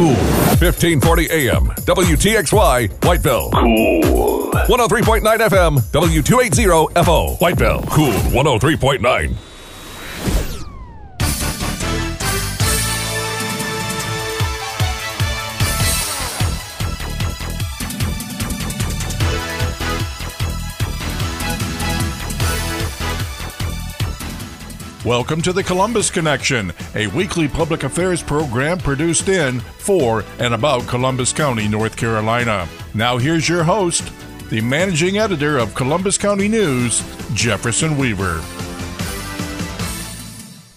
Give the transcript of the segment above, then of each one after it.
Cool. 1540 AM. WTXY, Whiteville. Cool. 103.9 FM. W280 FO. Whiteville. Cool. 103.9. Welcome to the Columbus Connection, a weekly public affairs program produced in, for, and about Columbus County, North Carolina. Now, here's your host, the managing editor of Columbus County News, Jefferson Weaver.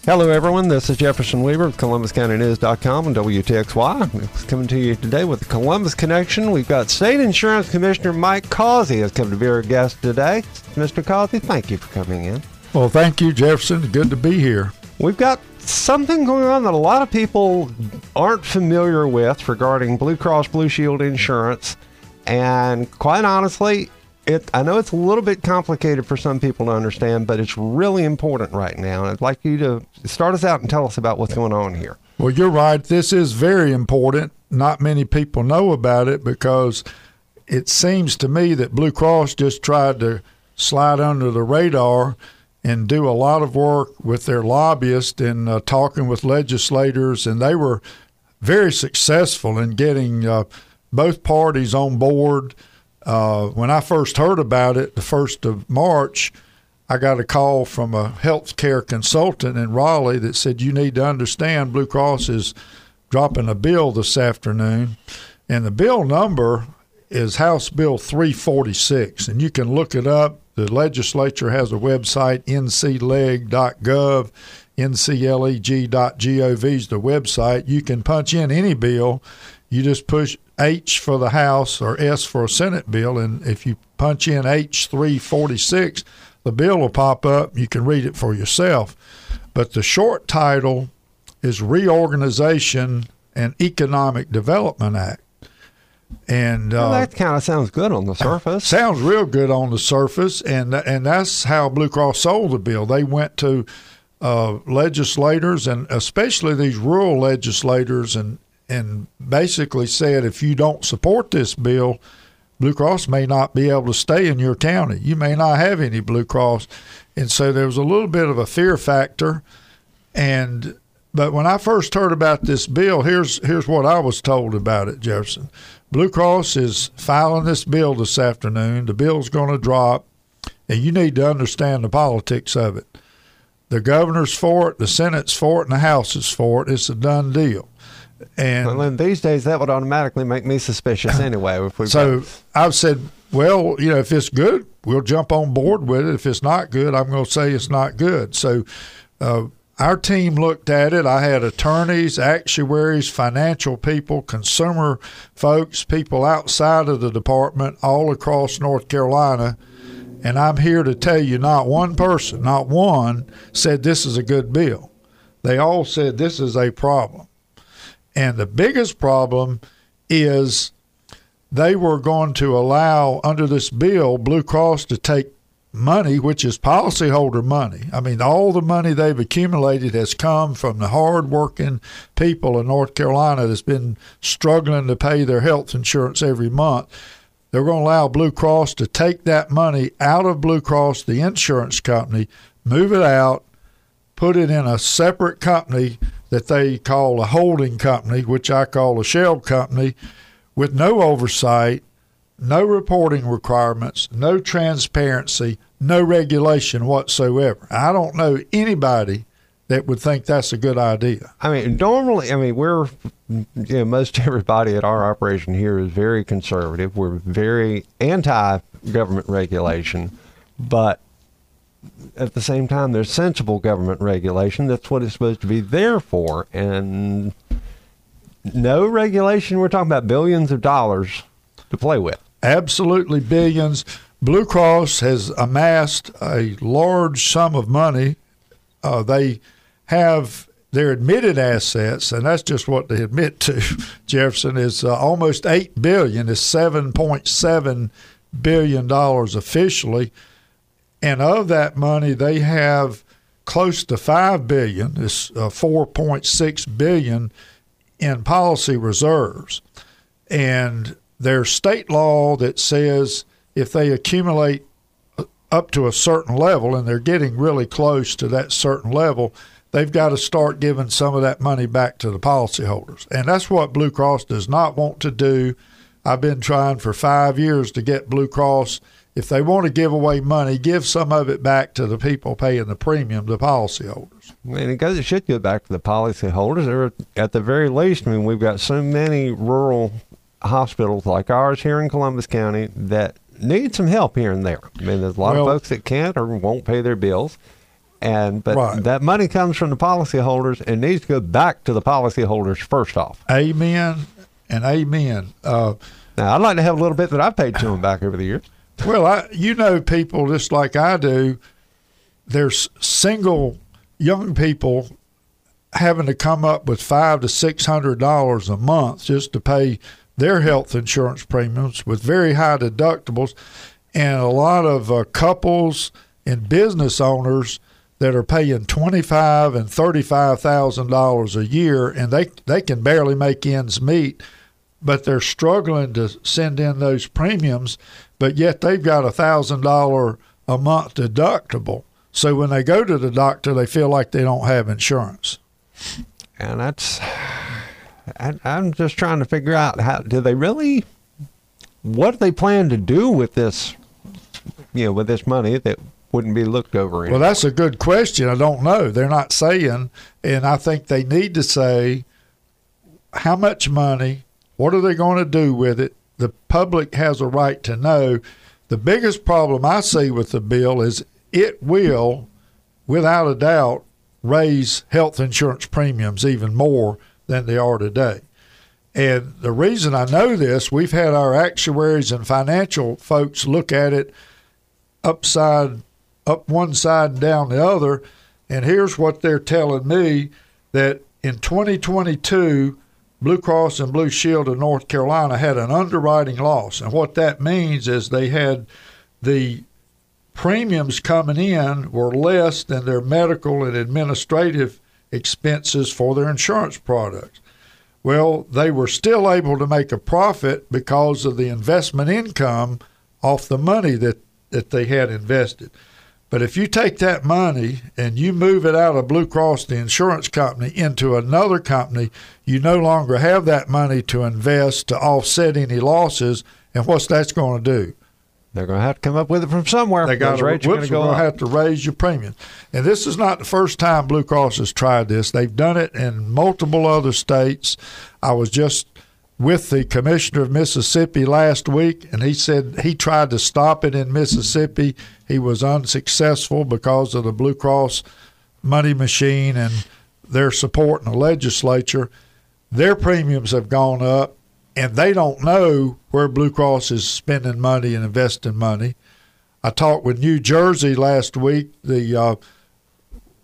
Hello, everyone. This is Jefferson Weaver of ColumbusCountyNews.com and WTXY. Coming to you today with the Columbus Connection. We've got State Insurance Commissioner Mike Causey has come to be our guest today. Mr. Causey, thank you for coming in. Well, thank you, Jefferson. Good to be here. We've got something going on that a lot of people aren't familiar with regarding Blue Cross Blue Shield insurance. And quite honestly, it, I know it's a little bit complicated for some people to understand, but it's really important right now. And I'd like you to start us out and tell us about what's going on here. Well, you're right. This is very important. Not many people know about it because it seems to me that Blue Cross just tried to slide under the radar and do a lot of work with their lobbyists and uh, talking with legislators, and they were very successful in getting uh, both parties on board. Uh, when I first heard about it, the first of March, I got a call from a health care consultant in Raleigh that said, "You need to understand, Blue Cross is dropping a bill this afternoon, and the bill number is House Bill 346, and you can look it up." The legislature has a website, ncleg.gov, ncleg.gov is the website. You can punch in any bill. You just push H for the House or S for a Senate bill, and if you punch in H346, the bill will pop up. You can read it for yourself. But the short title is Reorganization and Economic Development Act. And well, uh, that kind of sounds good on the surface. Sounds real good on the surface, and and that's how Blue Cross sold the bill. They went to uh, legislators and especially these rural legislators and and basically said if you don't support this bill, Blue Cross may not be able to stay in your county. You may not have any Blue Cross, and so there was a little bit of a fear factor, and. But when I first heard about this bill, here's here's what I was told about it, Jefferson. Blue Cross is filing this bill this afternoon. The bill's going to drop, and you need to understand the politics of it. The governor's for it, the Senate's for it, and the House is for it. It's a done deal. And well, in these days, that would automatically make me suspicious anyway. If we so I've said, well, you know, if it's good, we'll jump on board with it. If it's not good, I'm going to say it's not good. So. Uh, our team looked at it. I had attorneys, actuaries, financial people, consumer folks, people outside of the department all across North Carolina. And I'm here to tell you not one person, not one, said this is a good bill. They all said this is a problem. And the biggest problem is they were going to allow, under this bill, Blue Cross to take money, which is policyholder money. I mean, all the money they've accumulated has come from the hardworking people in North Carolina that's been struggling to pay their health insurance every month. They're going to allow Blue Cross to take that money out of Blue Cross, the insurance company, move it out, put it in a separate company that they call a holding company, which I call a shell company, with no oversight no reporting requirements, no transparency, no regulation whatsoever. I don't know anybody that would think that's a good idea. I mean, normally, I mean, we're, you know, most everybody at our operation here is very conservative. We're very anti government regulation, but at the same time, there's sensible government regulation. That's what it's supposed to be there for. And no regulation, we're talking about billions of dollars to play with. Absolutely billions. Blue Cross has amassed a large sum of money. Uh, they have their admitted assets, and that's just what they admit to. Jefferson is uh, almost eight billion. Is seven point seven billion dollars officially, and of that money, they have close to five billion. It's uh, four point six billion in policy reserves. And there's state law that says if they accumulate up to a certain level and they're getting really close to that certain level, they've got to start giving some of that money back to the policyholders. And that's what Blue Cross does not want to do. I've been trying for five years to get Blue Cross if they want to give away money, give some of it back to the people paying the premium, the policyholders. Mean, it goes. It should go back to the policyholders. At the very least, I mean, we've got so many rural hospitals like ours here in Columbus County that need some help here and there. I mean, there's a lot well, of folks that can't or won't pay their bills, and but right. that money comes from the policyholders and needs to go back to the policyholders first off. Amen and amen. Uh, now, I'd like to have a little bit that I've paid to them back over the years. Well, I, you know, people just like I do, there's single young people having to come up with five to six hundred dollars a month just to pay their health insurance premiums with very high deductibles, and a lot of uh, couples and business owners that are paying twenty five and thirty five thousand dollars a year, and they they can barely make ends meet, but they're struggling to send in those premiums but yet they've got a thousand dollar a month deductible. So when they go to the doctor, they feel like they don't have insurance. And that's, I, I'm just trying to figure out how do they really, what do they plan to do with this, you know, with this money that wouldn't be looked over. Anymore? Well, that's a good question. I don't know. They're not saying, and I think they need to say how much money, what are they going to do with it, the public has a right to know. The biggest problem I see with the bill is it will, without a doubt, raise health insurance premiums even more than they are today. And the reason I know this, we've had our actuaries and financial folks look at it upside, up one side and down the other. And here's what they're telling me that in 2022, Blue Cross and Blue Shield of North Carolina had an underwriting loss. And what that means is they had the premiums coming in were less than their medical and administrative expenses for their insurance products. Well, they were still able to make a profit because of the investment income off the money that, that they had invested. But if you take that money and you move it out of Blue Cross, the insurance company, into another company, you no longer have that money to invest to offset any losses. And what's that's going to do? They're going to have to come up with it from somewhere. They got to, whoops, going to have to raise your premium. And this is not the first time Blue Cross has tried this. They've done it in multiple other states. I was just with the commissioner of Mississippi last week, and he said he tried to stop it in Mississippi. He was unsuccessful because of the Blue Cross money machine and their support in the legislature. Their premiums have gone up, and they don't know where Blue Cross is spending money and investing money. I talked with New Jersey last week. The uh,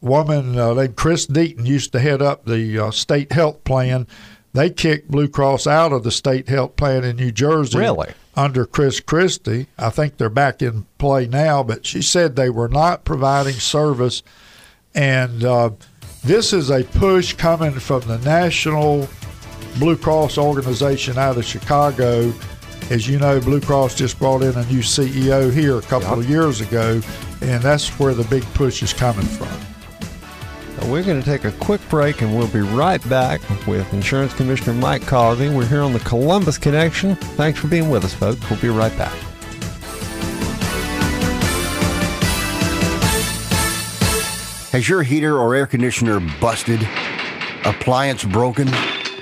woman uh, named Chris Deaton used to head up the uh, state health plan they kicked Blue Cross out of the state health plan in New Jersey. Really? Under Chris Christie. I think they're back in play now, but she said they were not providing service. And uh, this is a push coming from the National Blue Cross organization out of Chicago. As you know, Blue Cross just brought in a new CEO here a couple yep. of years ago, and that's where the big push is coming from. We're going to take a quick break and we'll be right back with Insurance Commissioner Mike Causey. We're here on the Columbus Connection. Thanks for being with us, folks. We'll be right back. Has your heater or air conditioner busted? Appliance broken?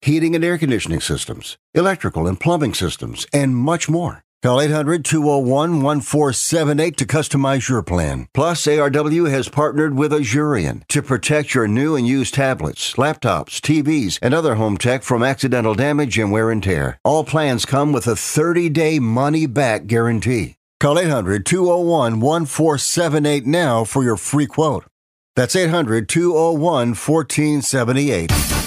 heating and air conditioning systems, electrical and plumbing systems, and much more. Call 800 201 1478 to customize your plan. Plus, ARW has partnered with Asurion to protect your new and used tablets, laptops, TVs, and other home tech from accidental damage and wear and tear. All plans come with a 30 day money back guarantee. Call 800 201 1478 now for your free quote. That's 800 201 1478.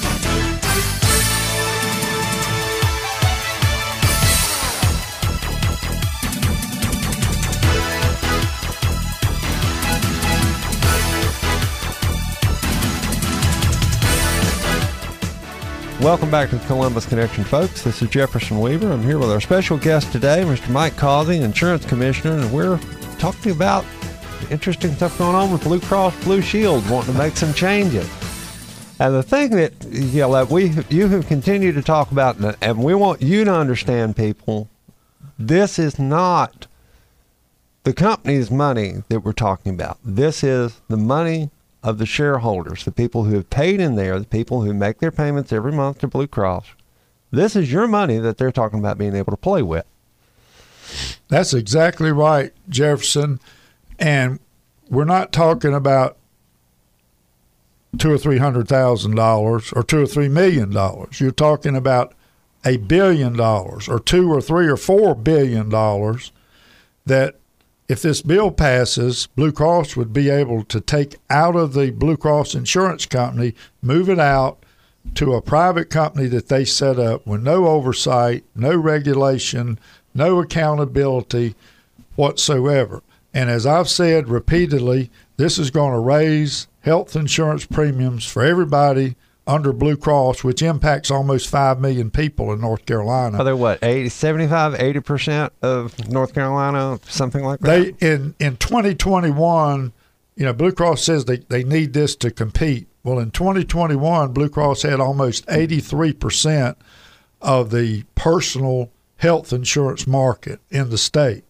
Welcome back to the Columbus Connection, folks. This is Jefferson Weaver. I'm here with our special guest today, Mr. Mike Causey, Insurance Commissioner, and we're talking about interesting stuff going on with Blue Cross Blue Shield wanting to make some changes. And the thing that you know, that we you have continued to talk about, and we want you to understand, people, this is not the company's money that we're talking about. This is the money of the shareholders, the people who have paid in there, the people who make their payments every month to Blue Cross. This is your money that they're talking about being able to play with. That's exactly right, Jefferson. And we're not talking about two or three hundred thousand dollars or two or three million dollars. You're talking about a billion dollars or two or three or four billion dollars that if this bill passes, Blue Cross would be able to take out of the Blue Cross Insurance Company, move it out to a private company that they set up with no oversight, no regulation, no accountability whatsoever. And as I've said repeatedly, this is going to raise health insurance premiums for everybody under Blue Cross, which impacts almost 5 million people in North Carolina. Are they what, 80, 75, 80% of North Carolina, something like that? They in, in 2021, you know, Blue Cross says they, they need this to compete. Well, in 2021, Blue Cross had almost 83% of the personal health insurance market in the state.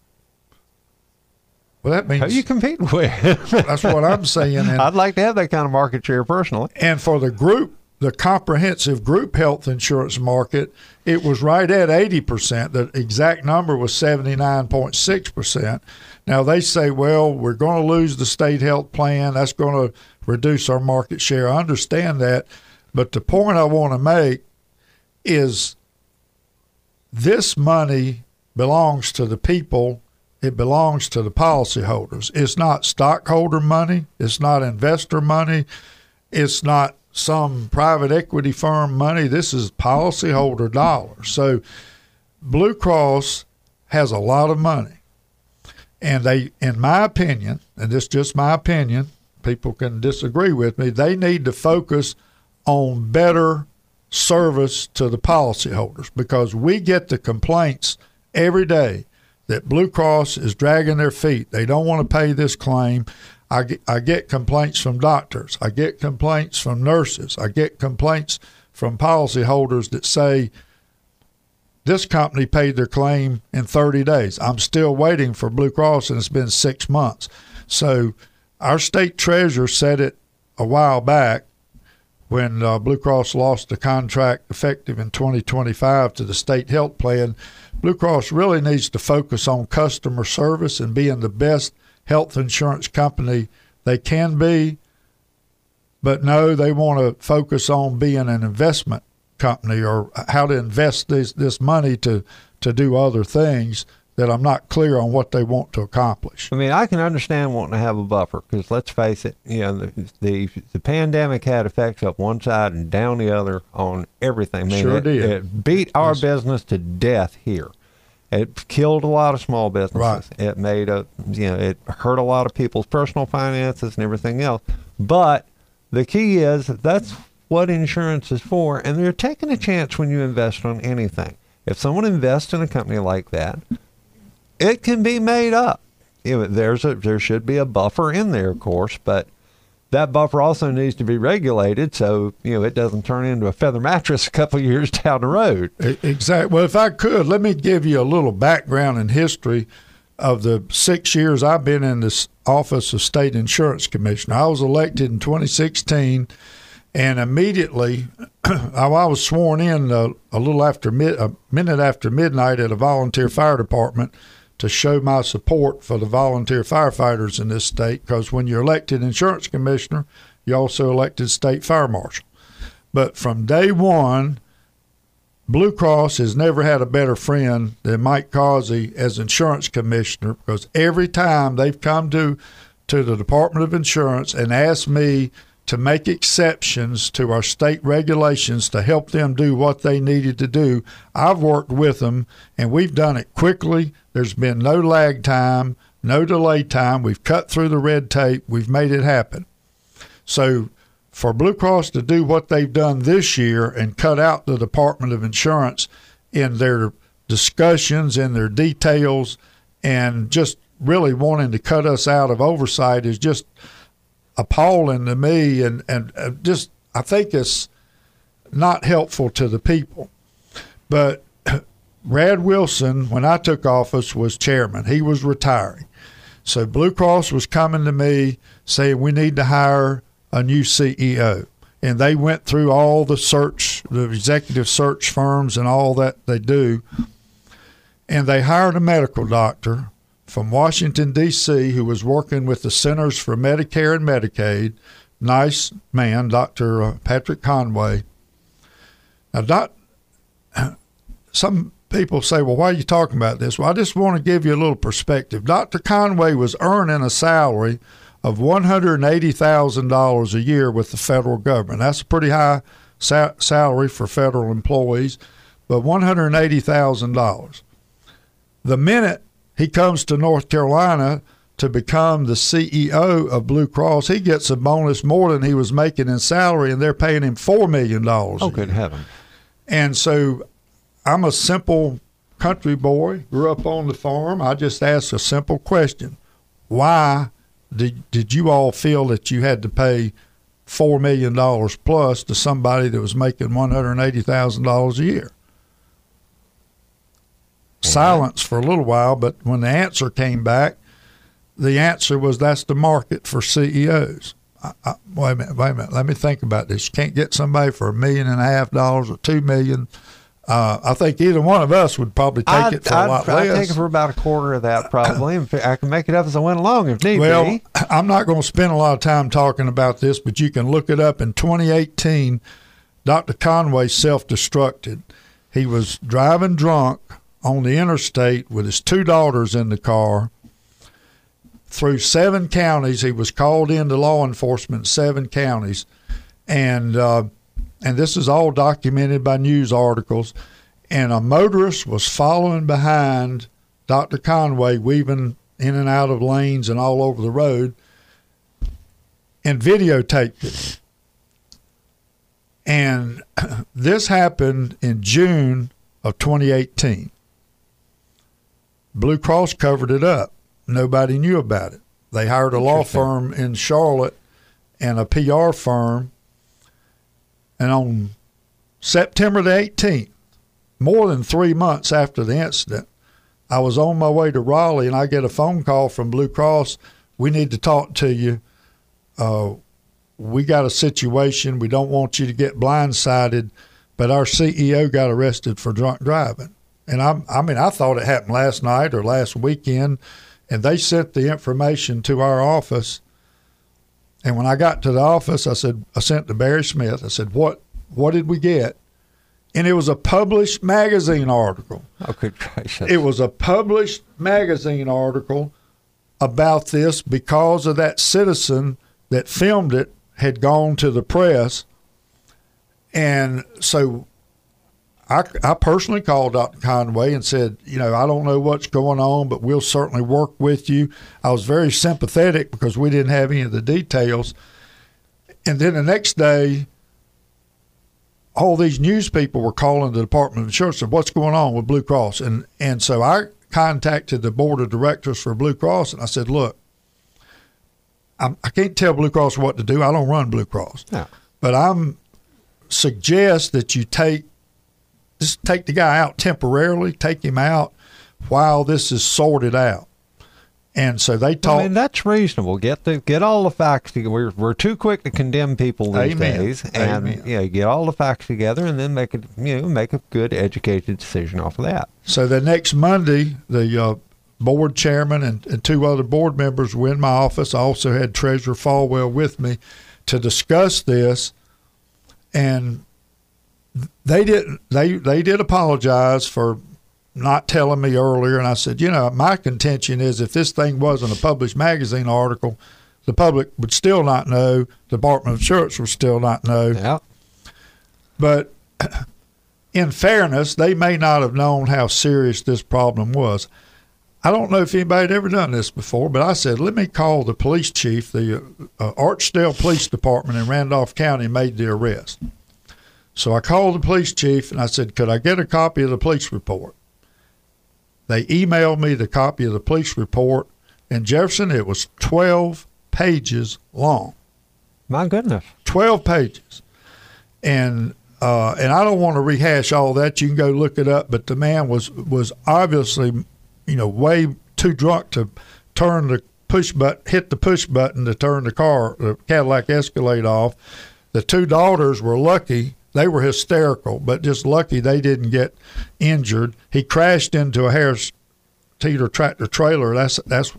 Well, that means Who you competing with? that's what I'm saying. And, I'd like to have that kind of market share personally. and for the group the comprehensive group health insurance market, it was right at 80%. The exact number was 79.6%. Now they say, well, we're going to lose the state health plan. That's going to reduce our market share. I understand that. But the point I want to make is this money belongs to the people. It belongs to the policyholders. It's not stockholder money. It's not investor money. It's not some private equity firm money. This is policyholder dollars. So Blue Cross has a lot of money. And they, in my opinion, and this is just my opinion, people can disagree with me, they need to focus on better service to the policyholders because we get the complaints every day that Blue Cross is dragging their feet. They don't want to pay this claim. I get, I get complaints from doctors. I get complaints from nurses. I get complaints from policyholders that say this company paid their claim in 30 days. I'm still waiting for Blue Cross, and it's been six months. So our state treasurer said it a while back when uh, Blue Cross lost the contract effective in 2025 to the state health plan. Blue Cross really needs to focus on customer service and being the best health insurance company they can be. But no, they want to focus on being an investment company or how to invest this, this money to, to do other things that I'm not clear on what they want to accomplish. I mean, I can understand wanting to have a buffer because let's face it, you know, the, the the pandemic had effects up one side and down the other on everything. I mean, Sure it, did. It beat our Yes. business to death here. It killed a lot of small businesses. Right. It made a, you know, it hurt a lot of people's personal finances and everything else. But the key is that's what insurance is for, and they're taking a chance when you invest on anything. If someone invests in a company like that, it can be made up. There's a there should be a buffer in there, of course, but that buffer also needs to be regulated so you know it doesn't turn into a feather mattress a couple years down the road. Exactly. Well, if I could, let me give you a little background and history of the six years I've been in this office of state insurance commissioner. I was elected in 2016, And immediately, I was sworn in a, a little after mid, a minute after midnight at a volunteer fire department to show my support for the volunteer firefighters in this state. Because when you're elected insurance commissioner, you also elected state fire marshal. But from day one, Blue Cross has never had a better friend than Mike Causey as insurance commissioner because every time they've come to to the Department of Insurance and asked me to make exceptions to our state regulations to help them do what they needed to do. I've worked with them and we've done it quickly. There's been no lag time, no delay time. We've cut through the red tape. We've made it happen. So for Blue Cross to do what they've done this year and cut out the Department of Insurance in their discussions and their details and just really wanting to cut us out of oversight is just – appalling to me, and and uh, just I think it's not helpful to the people. But Brad Wilson, when I took office, was chairman. He was retiring. So Blue Cross was coming to me saying we need to hire a new CEO. And they went through all the search, the executive search firms and all that they do. And they hired a medical doctor from Washington, D.C., who was working with the Centers for Medicare and Medicaid. Nice man, Dr. Uh, Patrick Conway. Now, doc, some people say, well, why are you talking about this? Well, I just want to give you a little perspective. Dr. Conway was earning a salary of $180,000 a year with the federal government. That's a pretty high sa- salary for federal employees, but $180,000. The minute he comes to North Carolina to become the CEO of Blue Cross, he gets a bonus more than he was making in salary, and they're paying him four million dollars. Oh, good heaven! And so, I'm a simple country boy, grew up on the farm. I just asked a simple question: Why did did you all feel that you had to pay four million dollars plus to somebody that was making one hundred eighty thousand dollars a year? Silence for a little while, but when the answer came back, the answer was that's the market for CEOs. I, I, wait a minute, wait a minute. Let me think about this. You can't get somebody for a million and a half dollars or two million. Uh, I think either one of us would probably take I'd, it for I'd, a lot I'd less. I'd take it for about a quarter of that, probably. I can make it up as I went along if need well, be. Well, I'm not going to spend a lot of time talking about this, but you can look it up. In 2018, Dr. Conway self-destructed. He was driving drunk on the interstate with his two daughters in the car through seven counties. He was called into law enforcement seven counties, and uh, and this is all documented by news articles. And a motorist was following behind Dr. Conway, weaving in and out of lanes and all over the road, and videotaped it. And this happened in June of 2018. Blue Cross covered it up. Nobody knew about it. They hired a law firm in Charlotte and a PR firm. And on September the 18th, more than three months after the incident, I was on my way to Raleigh and I get a phone call from Blue Cross. We need to talk to you. Uh, we got a situation. We don't want you to get blindsided, but our CEO got arrested for drunk driving. And I, I mean, I thought it happened last night or last weekend, and they sent the information to our office. And when I got to the office, I said, I sent to Barry Smith. I said, "What, what did we get?" And it was a published magazine article. Oh, good gracious! It was a published magazine article about this because of that citizen that filmed it had gone to the press. And so I, I personally called Dr. Conway and said, you know, I don't know what's going on, but we'll certainly work with you. I was very sympathetic because we didn't have any of the details. And then the next day, all these news people were calling the Department of Insurance and what's going on with Blue Cross. And and so I contacted the board of directors for Blue Cross and I said, look, I'm, I can not tell Blue Cross what to do. I don't run Blue Cross, no. but I'm suggest that you take just take the guy out temporarily, take him out while this is sorted out. And so they talk. I mean, that's reasonable. Get the get all the facts together. We're, we're too quick to condemn people these Amen. days, and Amen. you know, get all the facts together, and then make it you know make a good educated decision off of that. So the next Monday, the uh, board chairman and, and two other board members were in my office. I also had Treasurer Folwell with me to discuss this, and they didn't. They they did apologize for not telling me earlier. And I said, you know, my contention is if this thing wasn't a published magazine article, the public would still not know. The Department of Insurance would still not know. Yeah, But in fairness, they may not have known how serious this problem was. I don't know if anybody had ever done this before, but I said, let me call the police chief. The uh, Archdale Police Department in Randolph County made the arrest. So I called the police chief and I said, could I get a copy of the police report? They emailed me the copy of the police report. In Jefferson, it was 12 pages long. my goodness. 12 pages. And uh, and I don't want to rehash all that. You can go look it up. But the man was was obviously, you know, way too drunk to turn the push button, hit the push button to turn the car, the Cadillac Escalade off. The two daughters were lucky; they were hysterical, but just lucky they didn't get injured. He crashed into a Harris Teeter tractor trailer. That's that's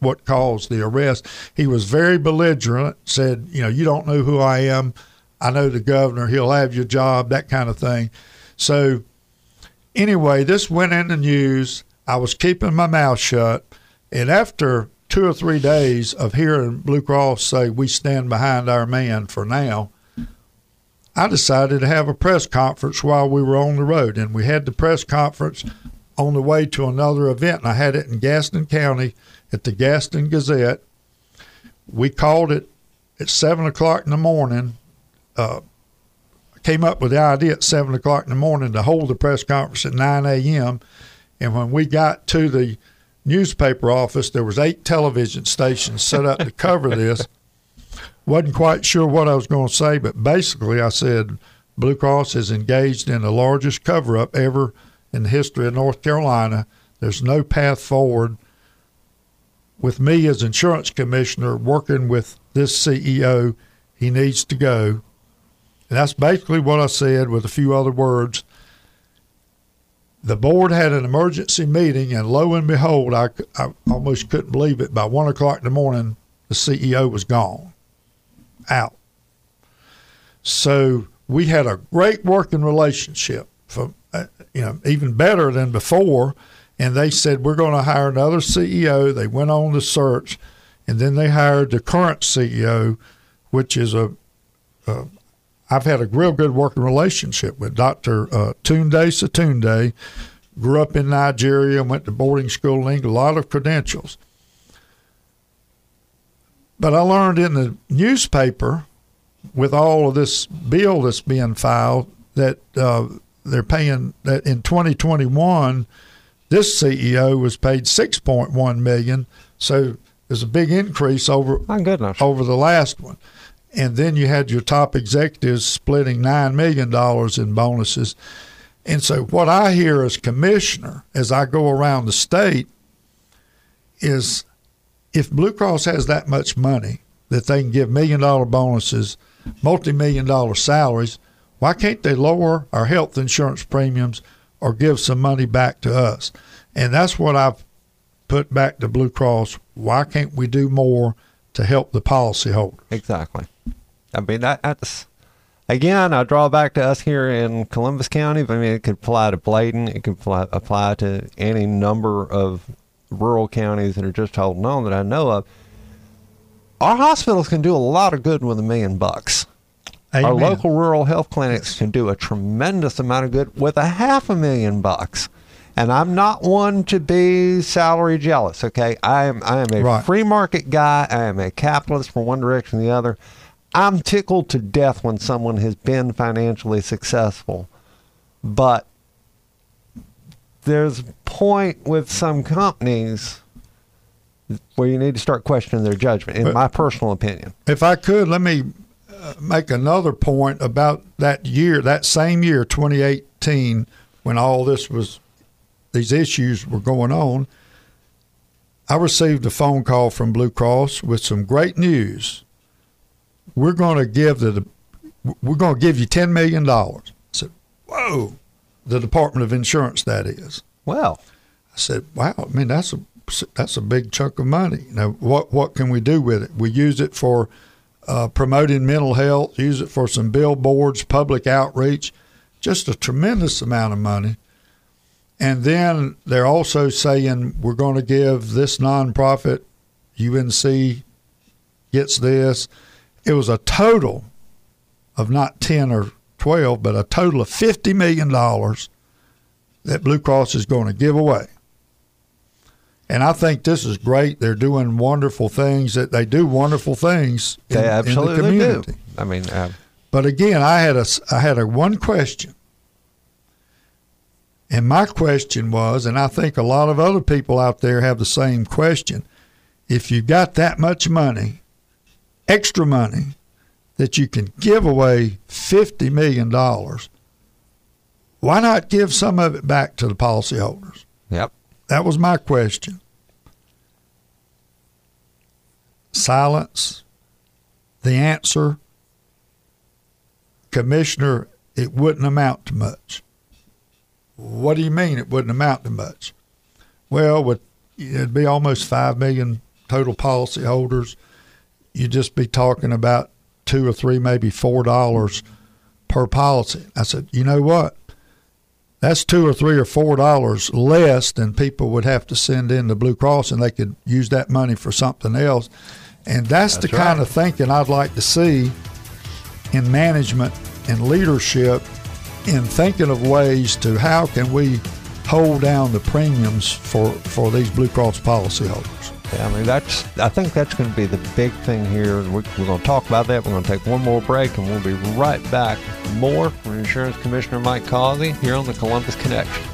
what caused the arrest. He was very belligerent, said, you know, you don't know who I am. I know the governor. He'll have your job, that kind of thing. So, anyway, this went in the news. I was keeping my mouth shut. And after two or three days of hearing Blue Cross say, we stand behind our man for now, I decided to have a press conference while we were on the road. And we had the press conference on the way to another event. And I had it in Gaston County at the Gaston Gazette. We called it at seven o'clock in the morning. Uh, came up with the idea at seven o'clock in the morning to hold the press conference at nine a.m. And when we got to the newspaper office, there was eight television stations set up to cover this. wasn't quite sure what I was going to say, but basically I said Blue Cross is engaged in the largest cover up ever in the history of North Carolina. There's no path forward. With me as insurance commissioner working with this CEO, he needs to go. And that's basically what I said with a few other words. The board had an emergency meeting, and lo and behold, I, I almost couldn't believe it. By one o'clock in the morning, the CEO was gone, out. So we had a great working relationship, from uh, you know even better than before. And they said we're going to hire another CEO. They went on the search, and then they hired the current CEO, which is a. a I've had a real good working relationship with Dr. Uh, Tunde Sotunde. Grew up in Nigeria, went to boarding school in a lot of credentials. But I learned in the newspaper, with all of this bill that's being filed, that uh, they're paying that in 2021, this CEO was paid 6.1 million. So there's a big increase over My goodness. over the last one. And then you had your top executives splitting $9 million in bonuses. And so, what I hear as commissioner as I go around the state is if Blue Cross has that much money that they can give million dollar bonuses, multi million dollar salaries, why can't they lower our health insurance premiums or give some money back to us? And that's what I've put back to Blue Cross. Why can't we do more to help the policyholder? Exactly. I mean, that, that's again. I draw back to us here in Columbus County. But I mean, it could apply to Bladen. It could apply to any number of rural counties that are just holding on that I know of. Our hospitals can do a lot of good with a million bucks. Our local rural health clinics can do a tremendous amount of good with a half a million bucks. And I'm not one to be salary jealous, okay? I am I am a Right. free market guy. I am a capitalist from one direction to the other. I'm tickled to death when someone has been financially successful. But there's a point with some companies where you need to start questioning their judgment, in But- my personal opinion. If I could, let me uh, make another point about that year, that same year, 2018, when all this was, these issues were going on. I received a phone call from Blue Cross with some great news. We're going to give the we're going to give you ten million dollars. I said, "Whoa!" The Department of Insurance, that is. Well, I said, "Wow! I mean, that's a that's a big chunk of money. Now, what what can we do with it? We use it for uh, promoting mental health. Use it for some billboards, public outreach. Just a tremendous amount of money." And then they're also saying we're going to give this nonprofit, UNC, gets this. It was a total of not 10 or 12, but a total of $50 million that Blue Cross is going to give away. And I think this is great. They're doing wonderful things. That they do wonderful things. In, they absolutely in the community. do. I mean, uh, but again, I had a I had a one question and my question was, and I think a lot of other people out there have the same question if you've got that much money, extra money, that you can give away $50 million, why not give some of it back to the policyholders? Yep. That was my question. Silence. The answer, Commissioner, it wouldn't amount to much. What do you mean it wouldn't amount to much? Well, with it'd be almost five million total policyholders. You'd just be talking about two or three, maybe four dollars per policy. I said, you know what? That's two or three or four dollars less than people would have to send in to Blue Cross, and they could use that money for something else. And that's, that's the right. kind of thinking I'd like to see in management and leadership in thinking of ways to how can we hold down the premiums for, for these Blue Cross policyholders. I mean that's. I think that's going to be the big thing here. We're, we're going to talk about that. We're going to take one more break, and we'll be right back. More from Insurance Commissioner Mike Causey here on the Columbus Connection.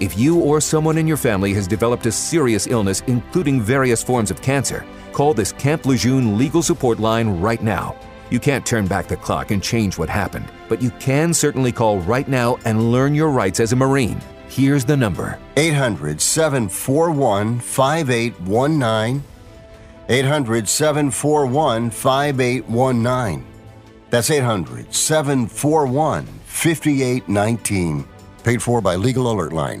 If you or someone in your family has developed a serious illness, including various forms of cancer, call this Camp Lejeune legal support line right now. You can't turn back the clock and change what happened, but you can certainly call right now and learn your rights as a Marine. Here's the number 800 741 5819. 800 741 5819. That's 800 741 5819 paid for by Legal Alert Line.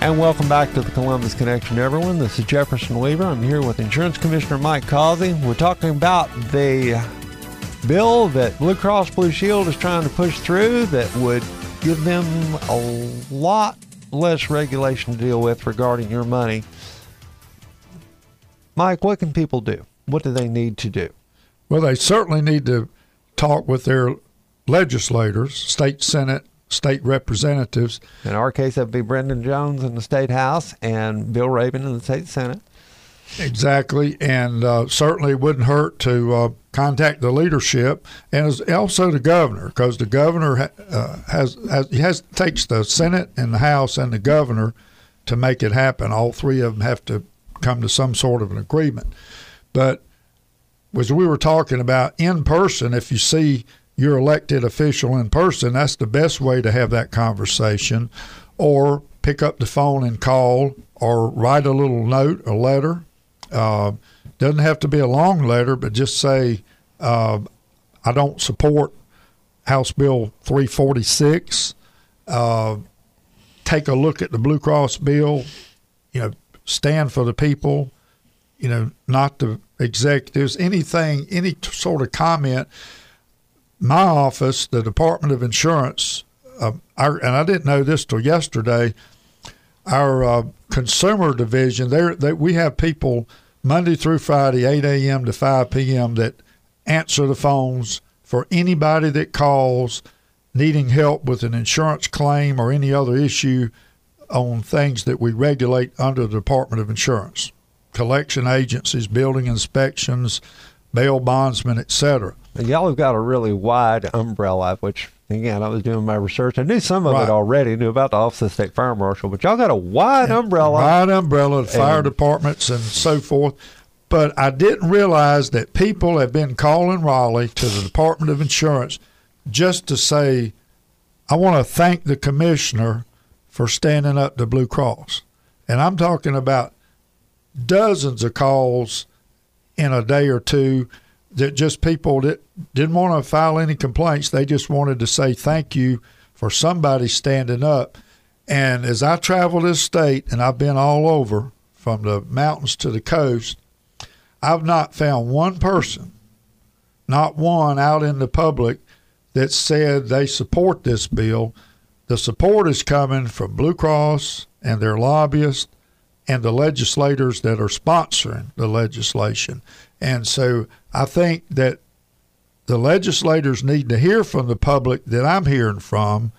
And welcome back to the Columbus Connection, everyone. This is Jefferson Weaver. I'm here with Insurance Commissioner Mike Causey. We're talking about the bill that Blue Cross Blue Shield is trying to push through that would give them a lot less regulation to deal with regarding your money. Mike, what can people do? What do they need to do? Well, they certainly need to talk with their legislators, state senate, state representatives. In our case, that'd be Brendan Jones in the state house and Bill Rabon in the state senate. Exactly, and uh, certainly wouldn't hurt to uh, contact the leadership and also the governor because the governor uh, has, has has takes the Senate and the House and the governor to make it happen. All three of them have to come to some sort of an agreement. But as we were talking about in person, if you see your elected official in person, that's the best way to have that conversation. Or pick up the phone and call, or write a little note, a letter. Uh, doesn't have to be a long letter, but just say, uh, I don't support House Bill 346. Uh, take a look at the Blue Cross bill. You know, stand for the people. You know, not the executives. Anything, any sort of comment. My office, the Department of Insurance, uh, our, and I didn't know this till yesterday. Our uh, consumer division, there they, we have people Monday through Friday, 8 a.m. to 5 p.m. that answer the phones for anybody that calls needing help with an insurance claim or any other issue on things that we regulate under the Department of Insurance, collection agencies, building inspections, bail bondsmen, etc. Y'all have got a really wide umbrella, which again, I was doing my research. I knew some of Right. it already, knew about the Office of State Fire Marshal, but y'all got a wide umbrella. Wide umbrella, fire departments and so forth. But I didn't realize that people have been calling Raleigh to the Department of Insurance just to say, I want to thank the commissioner for standing up to Blue Cross. And I'm talking about dozens of calls in a day or two that just people that didn't want to file any complaints. They just wanted to say thank you for somebody standing up. And as I travel this state, and I've been all over from the mountains to the coast, I've not found one person, not one out in the public, that said they support this bill. The support is coming from Blue Cross and their lobbyists and the legislators that are sponsoring the legislation. And so I think that the legislators need to hear from the public that I'm hearing from.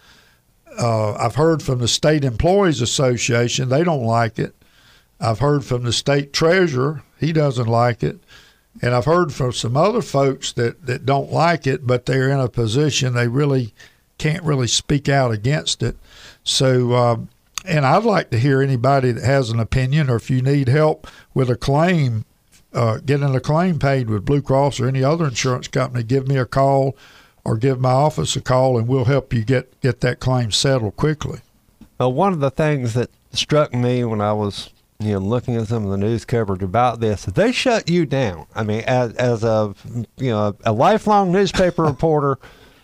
Uh, I've heard from the State Employees Association, they don't like it. I've heard from the state treasurer, he doesn't like it. And I've heard from some other folks that, that don't like it, but they're in a position they really can't really speak out against it. So, um, and I'd like to hear anybody that has an opinion or if you need help with a claim, uh, getting a claim paid with Blue Cross or any other insurance company, give me a call or give my office a call and we'll help you get, get that claim settled quickly. Well, one of the things that struck me when I was you know looking at some of the news coverage about this, they shut you down. I mean, as as a you know a lifelong newspaper reporter,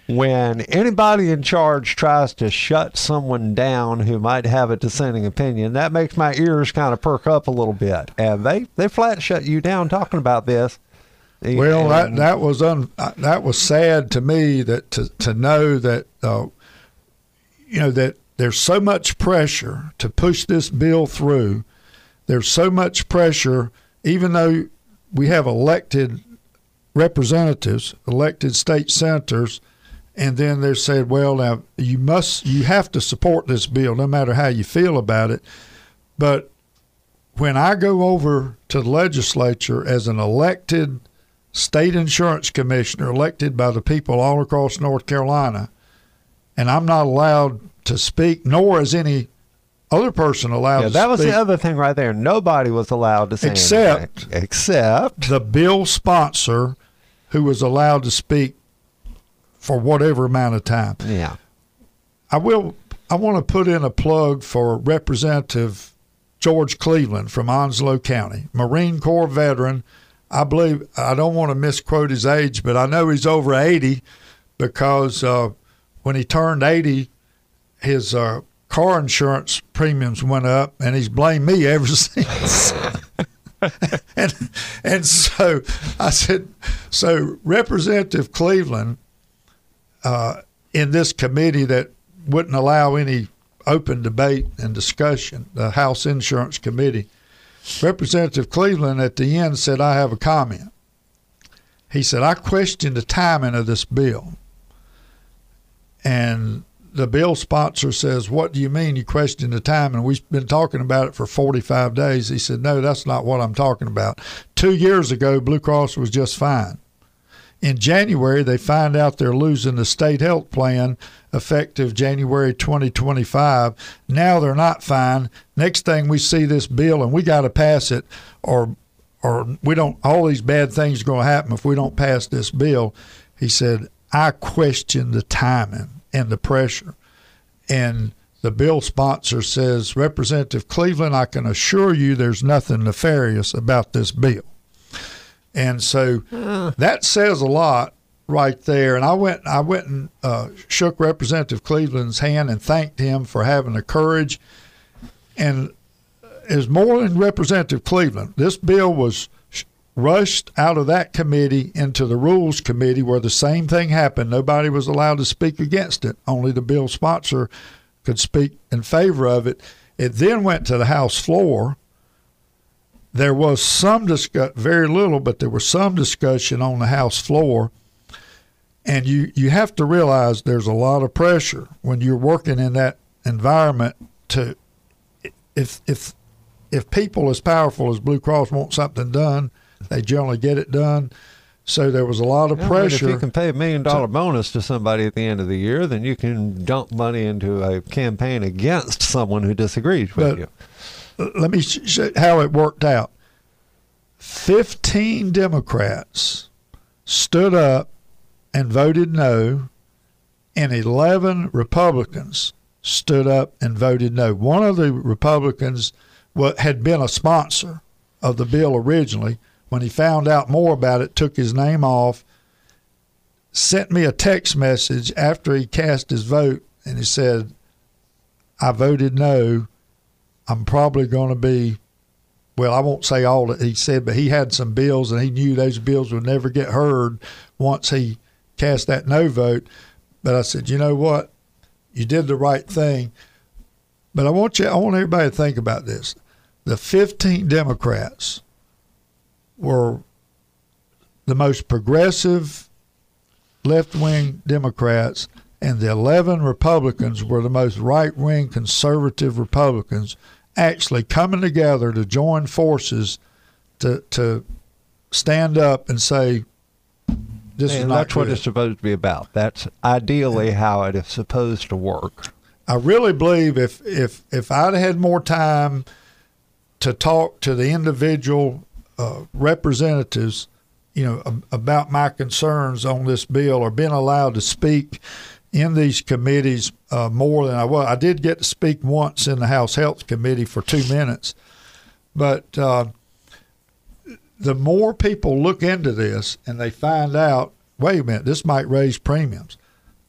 when anybody in charge tries to shut someone down who might have a dissenting opinion, that makes my ears kind of perk up a little bit. And they they flat shut you down talking about this. Well, that And- that was un, uh, that was sad to me that to to know that uh, you know that there's so much pressure to push this bill through. There's so much pressure, even though we have elected representatives, elected state senators, and then they're said, well, now you must, you have to support this bill, no matter how you feel about it. But when I go over to the legislature as an elected state insurance commissioner, elected by the people all across North Carolina, and I'm not allowed to speak, nor is any other person allowed yeah, to that was the other thing right there. Nobody was allowed to say Except- anything. except the bill sponsor who was allowed to speak for whatever amount of time. yeah. I will I want to put in a plug for Representative George Cleveland from Onslow County, Marine Corps veteran. I believe I don't want to misquote his age, but I know he's over 80 because uh, when he turned 80, his uh, car insurance premiums went up, and he's blamed me ever since. and and so I said, so Representative Cleveland uh, in this committee that wouldn't allow any open debate and discussion, the House Insurance Committee, Representative Cleveland at the end said, I have a comment. He said, I question the timing of this bill. And the bill sponsor says, What do you mean you question the timing? We've been talking about it for 45 days. He said, No, that's not what I'm talking about. Two years ago, Blue Cross was just fine. In January, they find out they're losing the state health plan effective January 2025. Now they're not fine. Next thing we see this bill, and we got to pass it, or or we don't. All these bad things are going to happen if we don't pass this bill. He said, I question the timing and the pressure. And the bill sponsor says, Representative Cleveland, I can assure you there's nothing nefarious about this bill. And so that says a lot right there. And I went, I went and uh, shook Representative Cleveland's hand and thanked him for having the courage. And is more than Representative Cleveland. This bill was rushed out of that committee into the rules committee where the same thing happened. Nobody was allowed to speak against it. Only the bill sponsor could speak in favor of it. It then went to the House floor. There was some discuss, very little, but there was some discussion on the House floor. And you, you have to realize there's a lot of pressure when you're working in that environment to if if if people as powerful as Blue Cross want something done, they generally get it done. So there was a lot of Yeah, pressure. if you can pay a million dollar bonus to somebody at the end of the year, then you can dump money into a campaign against someone who disagrees with you. let me show how it worked out. 15 Democrats stood up and voted no, and 11 Republicans stood up and voted no. One of the Republicans had been a sponsor of the bill originally. When he found out more about it, took his name off, sent me a text message after he cast his vote, and he said, I voted no. I'm probably going to be, well, I won't say all that he said, but he had some bills and he knew those bills would never get heard once he cast that no vote. But I said, you know what? You did the right thing. But I want you, I want everybody to think about this. The 15 Democrats were the most progressive left wing Democrats, and the 11 Republicans were the most right wing conservative Republicans actually coming together to join forces to, to stand up and say, this is not that's what it's supposed to be about. That's ideally how it is supposed to work. I really believe if if if I'd had more time to talk to the individual uh, representatives, you know, ab- about my concerns on this bill, or been allowed to speak in these committees uh, more than I was. I did get to speak once in the House Health Committee for two minutes, but uh, the more people look into this and they find out, wait a minute, this might raise premiums.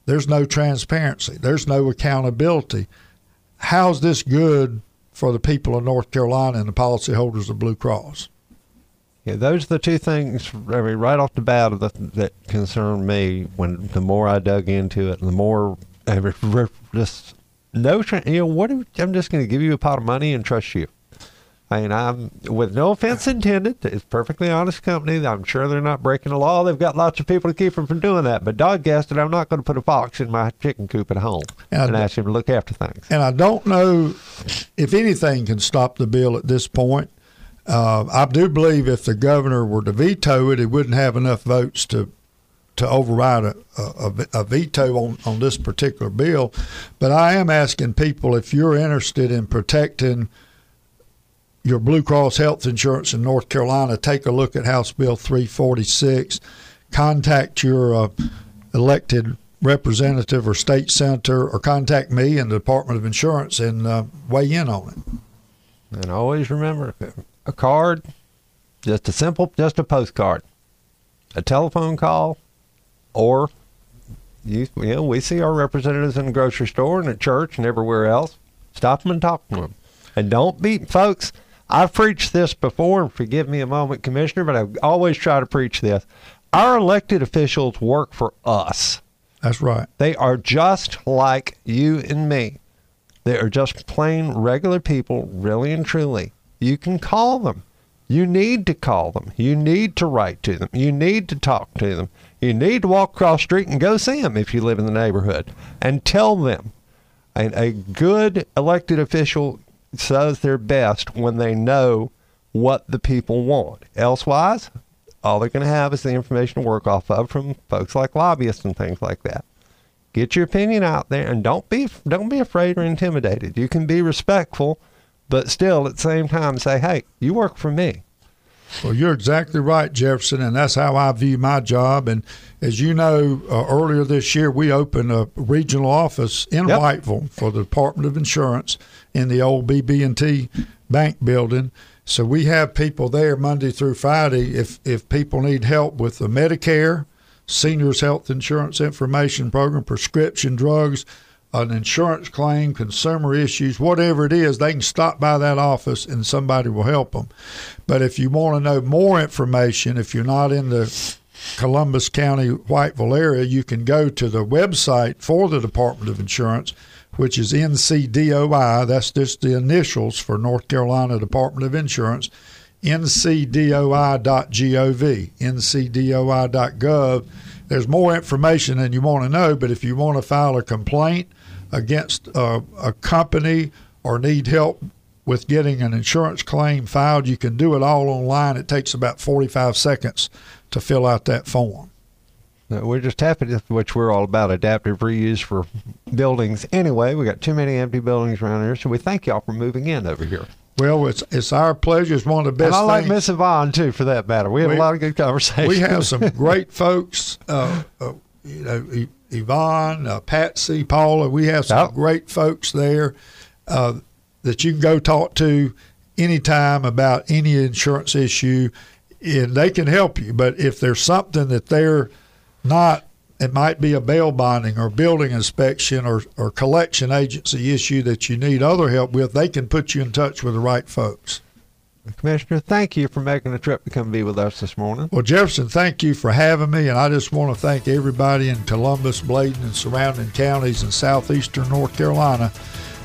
There's no transparency. There's no accountability. How's this good for the people of North Carolina and the policyholders of Blue Cross? Yeah, those are the two things I mean, right off the bat that, that concern me. When the more I dug into it, the more I re- just no, you know, what? do- I'm just going to give you a pot of money and trust you. I mean, I'm with no offense intended. It's a perfectly honest company. I'm sure they're not breaking the law. They've got lots of people to keep them from doing that. But dog guessed it, I'm not going to put a fox in my chicken coop at home And and ask him to look after things. And I don't know if anything can stop the bill at this point. Uh, I do believe if the governor were to veto it, he wouldn't have enough votes to to override a, a, a veto on, on this particular bill. But I am asking people if you're interested in protecting your Blue Cross health insurance in North Carolina, take a look at House Bill 346. Contact your uh, elected representative or state senator, or contact me in the Department of Insurance and uh, weigh in on it. And always remember a card, just a simple, just a postcard, a telephone call, or you, you know, we see our representatives in the grocery store and at church and everywhere else. Stop them and talk to them. And don't be, folks, I've preached this before, and forgive me a moment, Commissioner, but I always try to preach this. Our elected officials work for us. That's right. They are just like you and me. They are just plain regular people, really and truly. You can call them. You need to call them. You need to write to them. You need to talk to them. You need to walk across street and go see them if you live in the neighborhood and tell them. A, a good elected official does their best when they know what the people want. Elsewise, all they're going to have is the information to work off of from folks like lobbyists and things like that. Get your opinion out there, and don't be don't be afraid or intimidated. You can be respectful, but still at the same time say, "Hey, you work for me." Well, you're exactly right, Jefferson, and that's how I view my job. And as you know, uh, earlier this year we opened a regional office in Yep. Whiteville for the Department of Insurance in the old BB&T Bank building. So we have people there Monday through Friday. If if people need help with the Medicare, Seniors Health Insurance Information Program, prescription drugs, an insurance claim, consumer issues, whatever it is, they can stop by that office and somebody will help them. But if you want to know more information, if you're not in the Columbus County, Whiteville area, you can go to the website for the Department of Insurance, which is NCDOI. That's just the initials for North Carolina Department of Insurance, ncdoi.gov, ncdoi.gov. There's more information than you want to know, but if you want to file a complaint against a, a company or need help with getting an insurance claim filed, you can do it all online. It takes about 45 seconds to fill out that form. We're just happy, which we're all about adaptive reuse for buildings. Anyway, we got too many empty buildings around here, so we thank y'all for moving in over here. Well, it's it's our pleasure. It's one of the best. And I like. Miss Yvonne too, for that matter. We have We- a lot of good conversations. We have some great folks. Uh, uh, you know, Yvonne, uh, Patsy, Paula. We have some Yep. great folks there uh, that you can go talk to anytime about any insurance issue, and they can help you. But if there's something that they're not, it might be a bail bonding or building inspection or, or collection agency issue that you need other help with, they can put you in touch with the right folks. Commissioner, thank you for making the trip to come be with us this morning. Well, Jefferson, thank you for having me, and I just want to thank everybody in Columbus, Bladen, and surrounding counties in southeastern North Carolina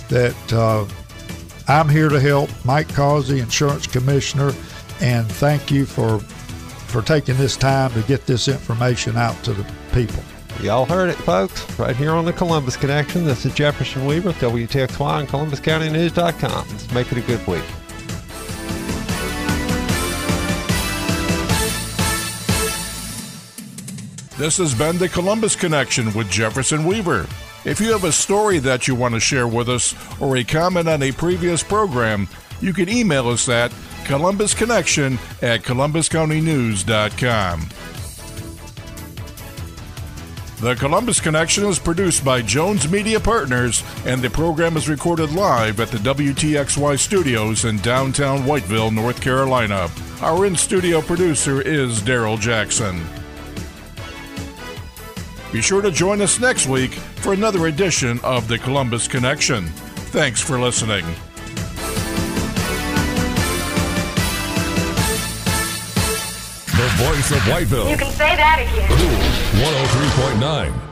that uh, I'm here to help. Mike Causey, Insurance Commissioner, and thank you for for taking this time to get this information out to the people. Y'all heard it, folks, right here on the Columbus Connection. This is Jefferson Weaver, WTXY, and ColumbusCountyNews.com. Let's make it a good week. This has been the Columbus Connection with Jefferson Weaver. If you have a story that you want to share with us or a comment on a previous program, you can email us at columbusconnection at columbuscountynews.com. The Columbus Connection is produced by Jones Media Partners, and the program is recorded live at the WTXY studios in downtown Whiteville, North Carolina. Our in studio producer is Daryl Jackson. Be sure to join us next week for another edition of the Columbus Connection. Thanks for listening. The voice of Whiteville. You can say that again. 103.9